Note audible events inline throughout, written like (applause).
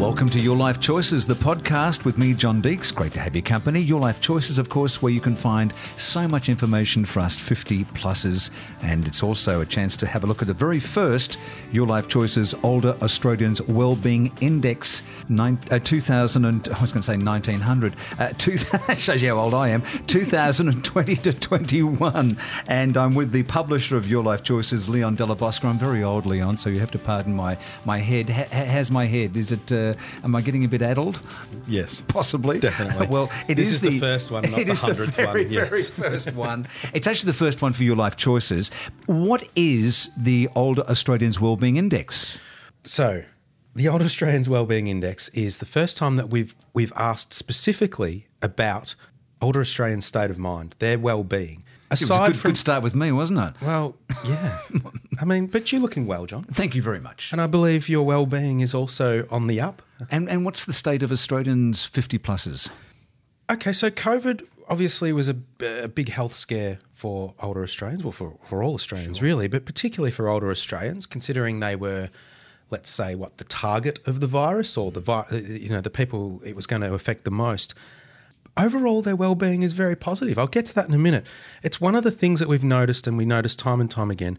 Welcome to Your Life Choices, the podcast with me, John Deeks. Great to have your company. Your Life Choices, of course, where you can find so much information for us 50 pluses. And it's also a chance to have a look at the very first Your Life Choices Older Australians Wellbeing Index nine, uh, 2000 and, I was going to say 1900. Uh, two, (laughs) shows you how old I am. 2020 to 21. And I'm with the publisher of Your Life Choices, Leon Della Bosca. I'm very old, Leon, so you have to pardon my, my head. Ha- how's my head? Is it, uh, Uh, am I getting a bit addled? Yes. Possibly. Definitely. (laughs) well, it This is is the first one, not (laughs) it the 100th very, one, yes. very (laughs) first one. It's actually the first one for your life choices. What is the Older Australians Wellbeing Index? So, the Old Australians Wellbeing Index is the first time that we've we've asked specifically about older Australians' state of mind, their well-being. It was a Aside good, from good start with me, wasn't it? well, (laughs) yeah. I mean, but you're looking well, John. Thank you very much. And I believe your well-being is also on the up. And, and what's the state of Australians 50 pluses? Okay, so COVID obviously was a, a big health scare for older Australians, well, for, for all Australians really, but particularly for older Australians, considering they were, let's say, what the target of the virus or the vi- you know the people it was going to affect the most. Overall, their well-being is very positive. I'll get to that in a minute. It's one of the things that we've noticed, and we notice time and time again.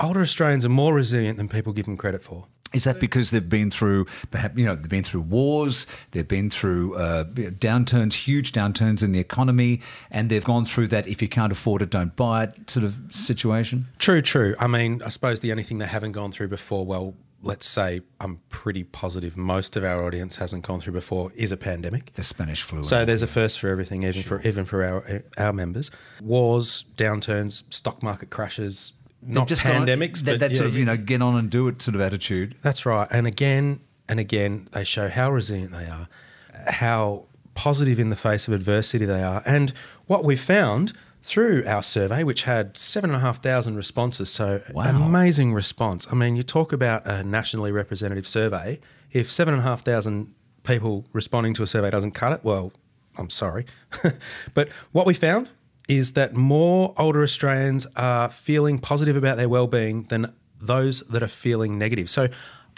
Older Australians are more resilient than people give them credit for. Is that because they've been through, perhaps, you know, they've been through wars, they've been through uh, downturns, huge downturns in the economy, and they've gone through that if you can't afford it, don't buy it sort of situation? True, true. I mean, I suppose the only thing they haven't gone through before, well, let's say I'm pretty positive most of our audience hasn't gone through before, is a pandemic. The Spanish flu. So there's a first for everything, even for even for our our members. Wars, downturns, stock market crashes, not Just pandemics, that, but that yeah, sort of, you know, get on and do it sort of attitude. That's right. And again and again, they show how resilient they are, how positive in the face of adversity they are. And what we've found through our survey, which had seven and a half thousand responses, so Wow. amazing response. I mean, you talk about a nationally representative survey. If seven and a half thousand people responding to a survey doesn't cut it, well, I'm sorry. (laughs) but what we found is that more older Australians are feeling positive about their well-being than those that are feeling negative. So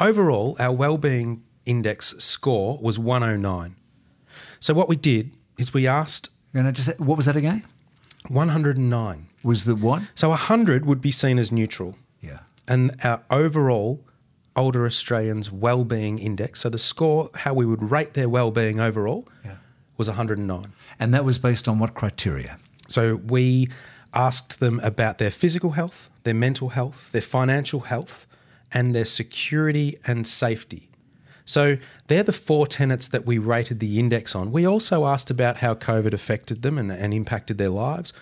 overall, our well-being index score was 109. So what we did is we asked And I just, what was that again? 109. Was the what? So 100 would be seen as neutral. Yeah. And our overall older Australians well-being index, so the score how we would rate their well-being overall Yeah. was 109. And that was based on what criteria? So we asked them about their physical health, their mental health, their financial health, and their security and safety. So they're the four tenets that we rated the index on. We also asked about how COVID affected them and, and impacted their lives.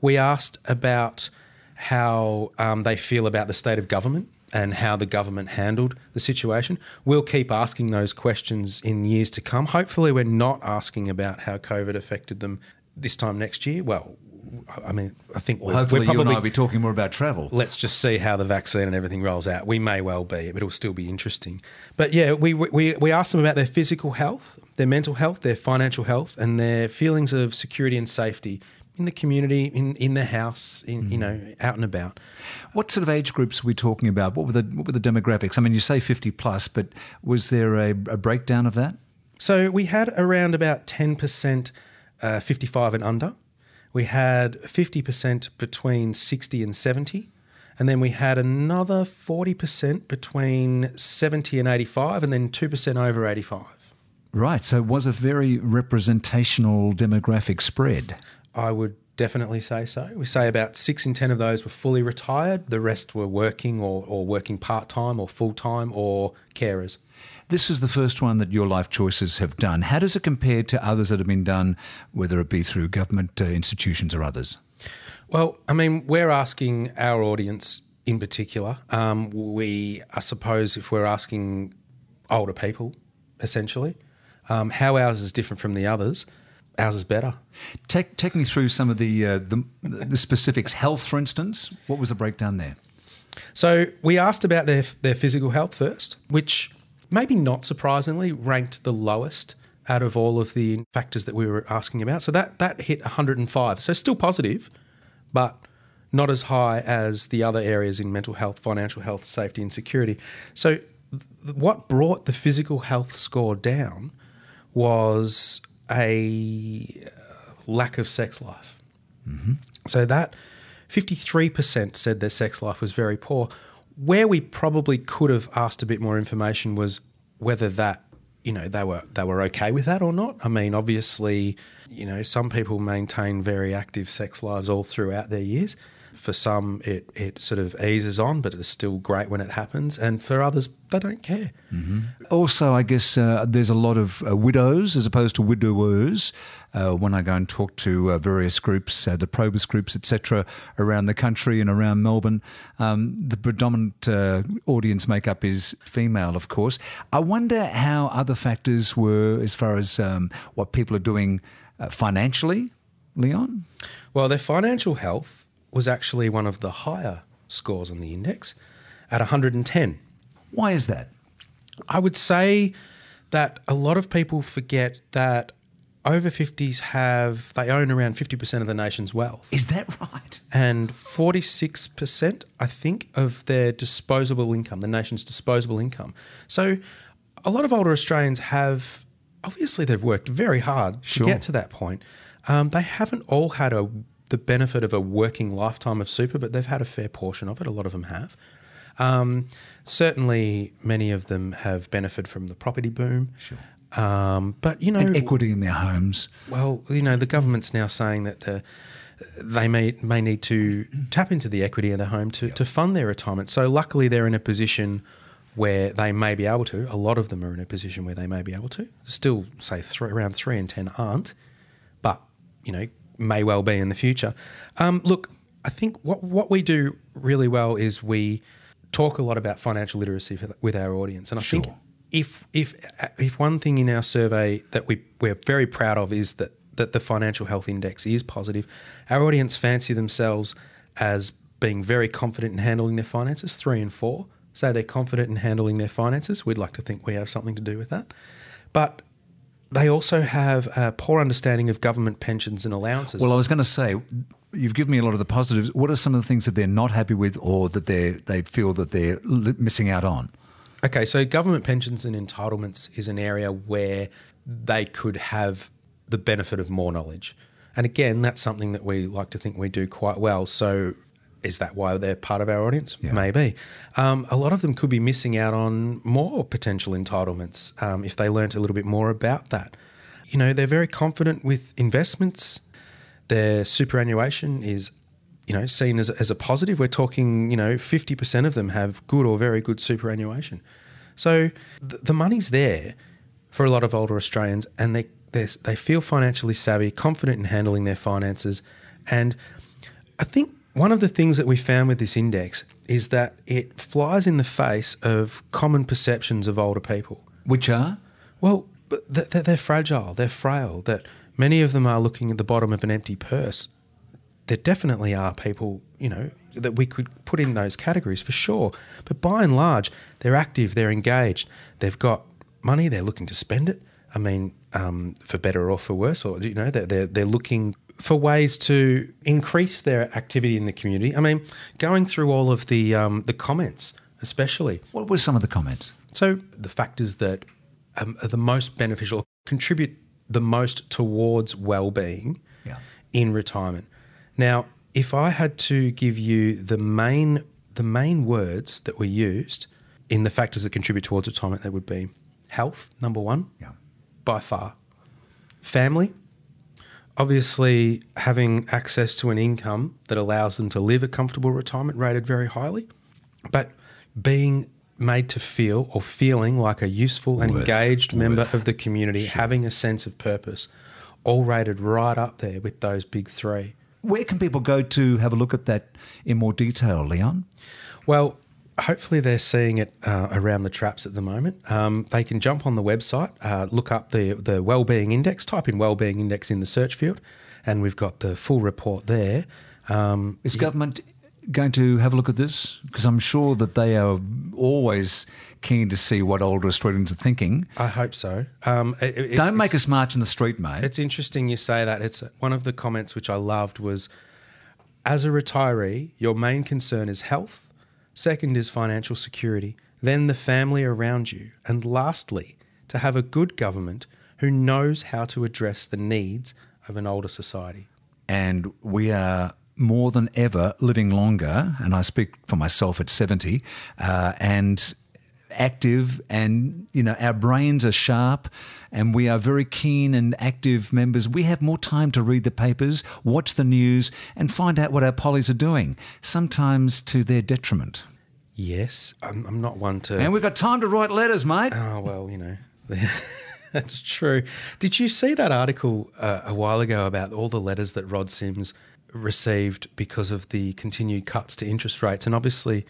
We asked about how um, they feel about the state of government and how the government handled the situation. We'll keep asking those questions in years to come. Hopefully, we're not asking about how COVID affected them this time next year. Well, I mean, I think we're, Hopefully, we're you and probably I will be talking more about travel. let's just see how the vaccine and everything rolls out. We may well be, but it'll still be interesting. But yeah, we, we, we asked them about their physical health, their mental health, their financial health, and their feelings of security and safety in the community, in, in their house, in, you know, out and about. What sort of age groups are we talking about? What were the what were the demographics? I mean, you say fifty plus, but was there a, a breakdown of that? So we had around about 10% uh, 55 and under. We had 50% between 60 and 70. And then we had another 40% between 70 and 85, and then 2% over 85. Right. So it was a very representational demographic spread. I would definitely say so. We say about six in 10 of those were fully retired, the rest were working or, or working part time or full time or carers. This is the first one that Your Life Choices have done. How does it compare to others that have been done, whether it be through government uh, institutions or others? Well, I mean, we're asking our audience in particular. Um, we, I suppose, if we're asking older people, essentially, um, how ours is different from the others, ours is better. Take, take me through some of the, uh, the the specifics. Health, for instance, what was the breakdown there? So we asked about their their physical health first, which maybe not surprisingly ranked the lowest out of all of the factors that we were asking about. So that that hit 105. So still positive, but not as high as the other areas in mental health, financial health, safety and security. So th- what brought the physical health score down was a uh, lack of sex life. So that 53% said their sex life was very poor. Where we probably could have asked a bit more information was whether that, you know, they were they were okay with that or not. I mean, obviously, you know, some people maintain very active sex lives all throughout their years. For some, it, it sort of eases on, but it's still great when it happens. And for others, they don't care. Also, I guess uh, there's a lot of uh, widows as opposed to widowers. Uh, when I go and talk to uh, various groups, uh, the Probus groups, etc., around the country and around Melbourne, um, the predominant uh, audience makeup is female, of course. I wonder how other factors were as far as um, what people are doing uh, financially, Leon. Well, their financial health was actually one of the higher scores on the index at 110. Why is that? I would say that a lot of people forget that over 50s have, they own around 50% of the nation's wealth. Is that right? And 46%, I think, of their disposable income, the nation's disposable income. So a lot of older Australians have, obviously, they've worked very hard Sure. to get to that point. Um, they haven't all had a, the benefit of a working lifetime of super, but they've had a fair portion of it. A lot of them have. Um, certainly, many of them have benefited from the property boom. Sure. Um, but you know, And equity in their homes. well, you know, the government's now saying that the, they may may need to tap into the equity of the home to, to fund their retirement. So luckily, they're in a position where they may be able to. A lot of them are in a position where they may be able to. Still, say three, around three in ten aren't, but you know, may well be in the future. Um, look, I think what what we do really well is we talk a lot about financial literacy with our audience, and I think if if if one thing in our survey that we we're very proud of is that that the financial health index is positive. Our audience fancy themselves as being very confident in handling their finances. Three and four say they're confident in handling their finances. We'd like to think we have something to do with that, but they also have a poor understanding of government pensions and allowances. Well, I was going to say, you've given me a lot of the positives. What are some of the things that they're not happy with, or that they they feel that they're missing out on? Okay, so government pensions and entitlements is an area where they could have the benefit of more knowledge. And again, that's something that we like to think we do quite well. So is that why they're part of our audience? Yeah. Maybe. Um, a lot of them could be missing out on more potential entitlements um, if they learnt a little bit more about that. You know, they're very confident with investments. Their superannuation is, you know, seen as, as a positive. We're talking, you know, 50% of them have good or very good superannuation. So th- the money's there for a lot of older Australians, and they they they feel financially savvy, confident in handling their finances, and I think one of the things that we found with this index is that it flies in the face of common perceptions of older people. Which are? Well, but th- th- they're fragile, they're frail, that many of them are looking at the bottom of an empty purse. There definitely are people, you know, that we could put in those categories for sure. But by and large, they're active, they're engaged, they've got money, they're looking to spend it. I mean, um, for better or for worse, or, you know, they're, they're, they're looking for ways to increase their activity in the community. I mean, going through all of the, um, the comments, especially, What were some of the comments? so the factors that um, are the most beneficial contribute the most towards well-being Yeah. in retirement. Now, if I had to give you the main the main words that were used in the factors that contribute towards retirement, that would be health, number one, Yeah. by far. Family, obviously having access to an income that allows them to live a comfortable retirement rated very highly, but being made to feel or feeling like a useful and Worth- engaged member worth. of the community, having a sense of purpose, all rated right up there with those big three. Where can people go to have a look at that in more detail, Leon? Well, hopefully they're seeing it uh, around the traps at the moment. Um, they can jump on the website, uh, look up the the wellbeing index, type in wellbeing index in the search field, and we've got the full report there. Um, Is government going to have a look at this? Because I'm sure that they are always keen to see what older Australians are thinking. I hope so. Um, it- it- Don't make us march in the street, mate. It's interesting you say that. It's one of the comments which I loved was, as a retiree, your main concern is health. Second is financial security. then the family around you, and lastly, to have a good government who knows how to address the needs of an older society. And we are more than ever living longer, and I speak for myself at 70, uh, and active and you know our brains are sharp and we are very keen and active members we have more time to read the papers watch the news and find out what our pollies are doing sometimes to their detriment Yes, I'm, I'm not one to. and we've got time to write letters mate Oh well, you know, (laughs) that's true. Did you see that article uh, a while ago about all the letters that Rod Sims received because of the continued cuts to interest rates? And obviously,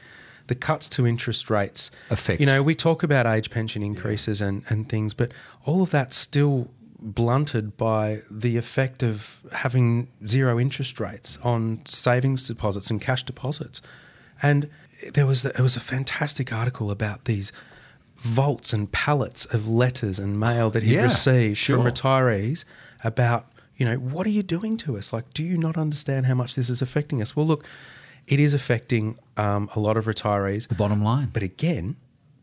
the cuts to interest rates Affect. You know, we talk about age pension increases and, and things, but all of that's still blunted by the effect of having zero interest rates on savings deposits and cash deposits. And there was it was a fantastic article about these vaults and pallets of letters and mail that he Yeah, received sure. from retirees about you know what are you doing to us like do you not understand how much this is affecting us well look it is affecting um, a lot of retirees. The bottom line. But again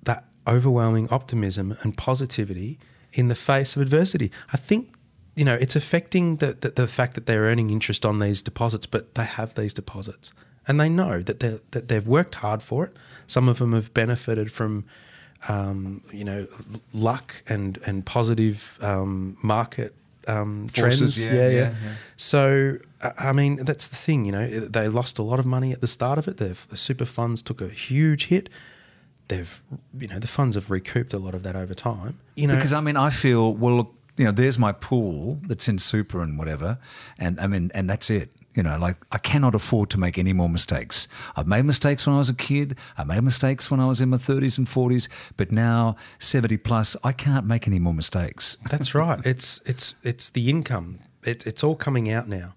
that overwhelming optimism and positivity in the face of adversity. I think you know it's affecting the, the, the fact that they're earning interest on these deposits but they have these deposits. And they know that, they that they've worked hard for it. Some of them have benefited from um, you know luck and and positive um, market um, Forces, trends yeah, yeah, yeah, yeah. yeah. So, I I mean, that's the thing, you know, they lost a lot of money at the start of it. They've, the super funds took a huge hit. They've, you know, the funds have recouped a lot of that over time. You know, because I mean, I feel well. Look, you know, there's my pool that's in super and whatever, and I mean, and that's it. You know, like I cannot afford to make any more mistakes. I've made mistakes when I was a kid. I made mistakes when I was in my 30s and 40s, but now 70 plus, I can't make any more mistakes. that's (laughs) right. It's it's it's the income. It, it's all coming out now,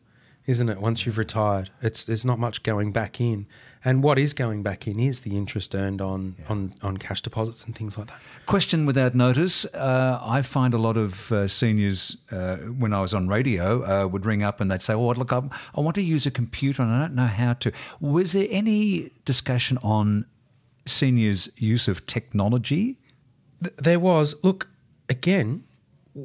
isn't it? Once you've retired, it's there's not much going back in. And what is going back in is the interest earned on on, on cash deposits and things like that. Question without notice. Uh, I find a lot of uh, seniors, uh, when I was on radio, uh, would ring up and they'd say, "Oh, look, I, I want to use a computer and I don't know how to." Was there any discussion on seniors' use of technology? Th- there was look again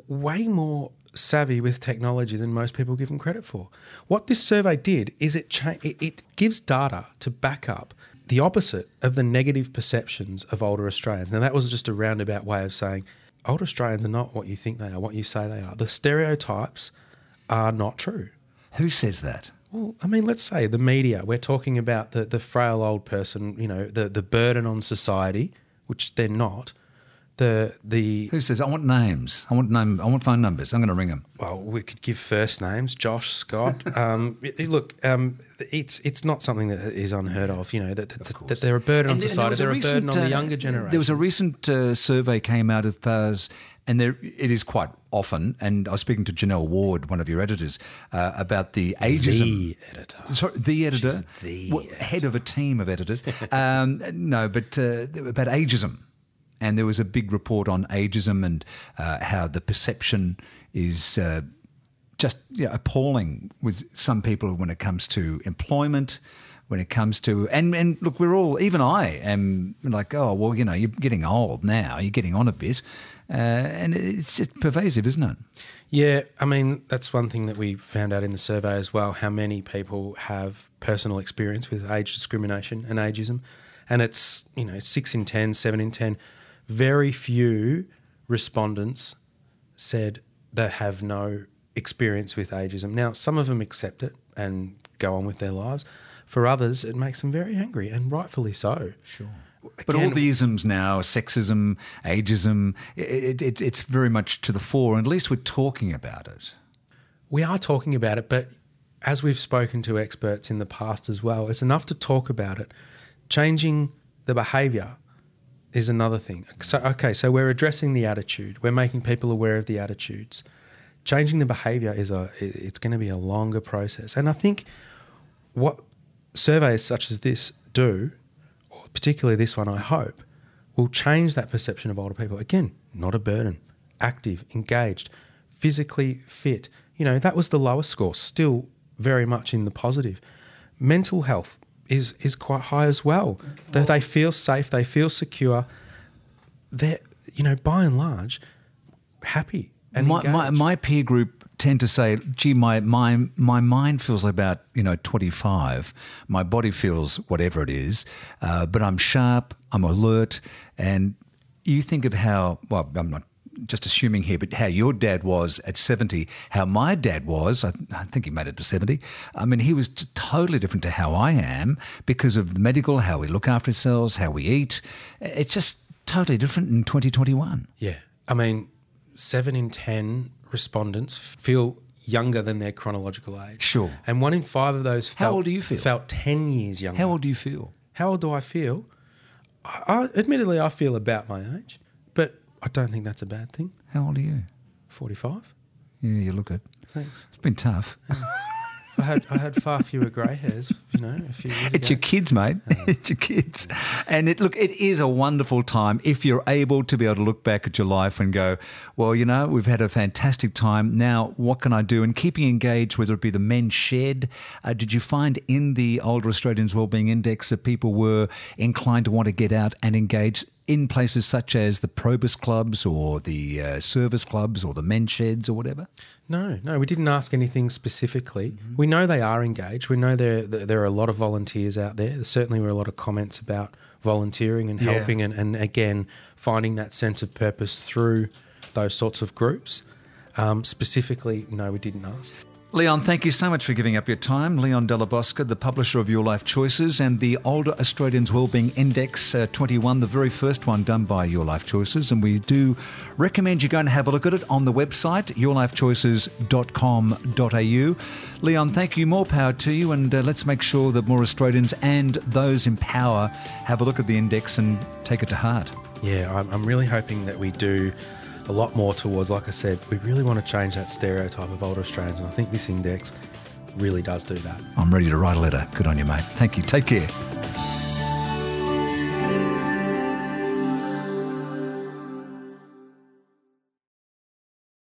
way more savvy with technology than most people give them credit for what this survey did is it cha- it, it gives data to back up the opposite of the negative perceptions of older australians now that was just a roundabout way of saying older australians are not what you think they are what you say they are the stereotypes are not true Who says that? well, I mean, let's say the media. We're talking about the, the frail old person. You know, the the burden on society, which they're not. The the Who says? I want names. I want name. I want phone numbers. I'm going to ring them. well, we could give first names. Josh Scott. (laughs) um, it- it- look, um, it's it's not something that is unheard of. You know that that, that they're a burden on society. They're a burden on the younger generation. There was a recent uh, survey came out of ours, and there it is quite often. And I was speaking to Janelle Ward, one of your editors, uh, about the ageism. the editor. Sorry, the editor, She's the Well, head of a team of editors. um, no, but uh, about ageism, and there was a big report on ageism and uh, how the perception is uh, just you know, appalling with some people when it comes to employment. When it comes to and and look, we're all even I am like, oh well, you know, you're getting old now. You're getting on a bit, uh, and it's just pervasive, isn't it? Yeah, I mean that's one thing that we found out in the survey as well. How many people have personal experience with age discrimination and ageism, and it's you know six in ten, seven in ten. Very few respondents said they have no experience with ageism. Now, some of them accept it and go on with their lives. For others, it makes them very angry, and rightfully so. Sure. But all the isms now, sexism, ageism, it, it, it's very much to the fore, and at least we're talking about it. We are talking about it, but as we've spoken to experts in the past as well, it's enough to talk about it. Changing the behaviour is another thing. So, okay, so we're addressing the attitude. We're making people aware of the attitudes. Changing the behaviour is a it's going to be a longer process, and I think what surveys such as this do, or particularly this one, I hope, will change that perception of older people. Again, not a burden, active, engaged, physically fit. You know, that was the lowest score, still very much in the positive. Mental health is is quite high as well. They, they feel safe, they feel secure. They're you know by and large happy and my, my, my peer group tend to say, gee, my, my, my mind feels about, you know, 25. My body feels whatever it is, uh, but I'm sharp, I'm alert. And you think of how, well, I'm not just assuming here, but how your dad was at 70, how my dad was, I, I think he made it to 70. I mean, he was t- totally different to how I am because of the medical, how we look after ourselves, how we eat. It's just totally different in 2021. Yeah. I mean, seven in 10 respondents feel younger than their chronological age. Sure. And one in five of those How felt, old do you feel? felt 10 years younger. How old do you feel? How old do I feel? I, I, admittedly, I feel about my age, I don't think that's a bad thing. How old are you? 45? Yeah, you look it. Thanks. It's been tough. I had I had far fewer grey hairs, you know, a few years It's ago. your kids, mate. (laughs) It's your kids. And it look, it is a wonderful time if you're able to be able to look back at your life and go, well, you know, we've had a fantastic time. Now, what can I do? And keeping engaged, whether it be the men's shed. Uh, did you find in the Older Australians Wellbeing Index that people were inclined to want to get out and engage? In places such as the Probus clubs or the uh, service clubs or the men's sheds or whatever? No, no, we didn't ask anything specifically. We know they are engaged. We know there there are a lot of volunteers out there. There certainly were a lot of comments about volunteering and Yeah. helping, and, and again finding that sense of purpose through those sorts of groups. Um, specifically, no, we didn't ask. Leon, thank you so much for giving up your time. Leon Della Bosca, the publisher of Your Life Choices and the Older Australians Wellbeing Index uh, 21, the very first one done by Your Life Choices. And we do recommend you go and have a look at it on the website, yourlifechoices.com.au. Leon, thank you. More power to you. And uh, let's make sure that more Australians and those in power have a look at the index and take it to heart. Yeah, I'm, I'm really hoping that we do a lot more towards, like I said, we really want to change that stereotype of older Australians, and I think this index really does do that. I'm ready to write a letter. Good on you, mate. Thank you. Take care.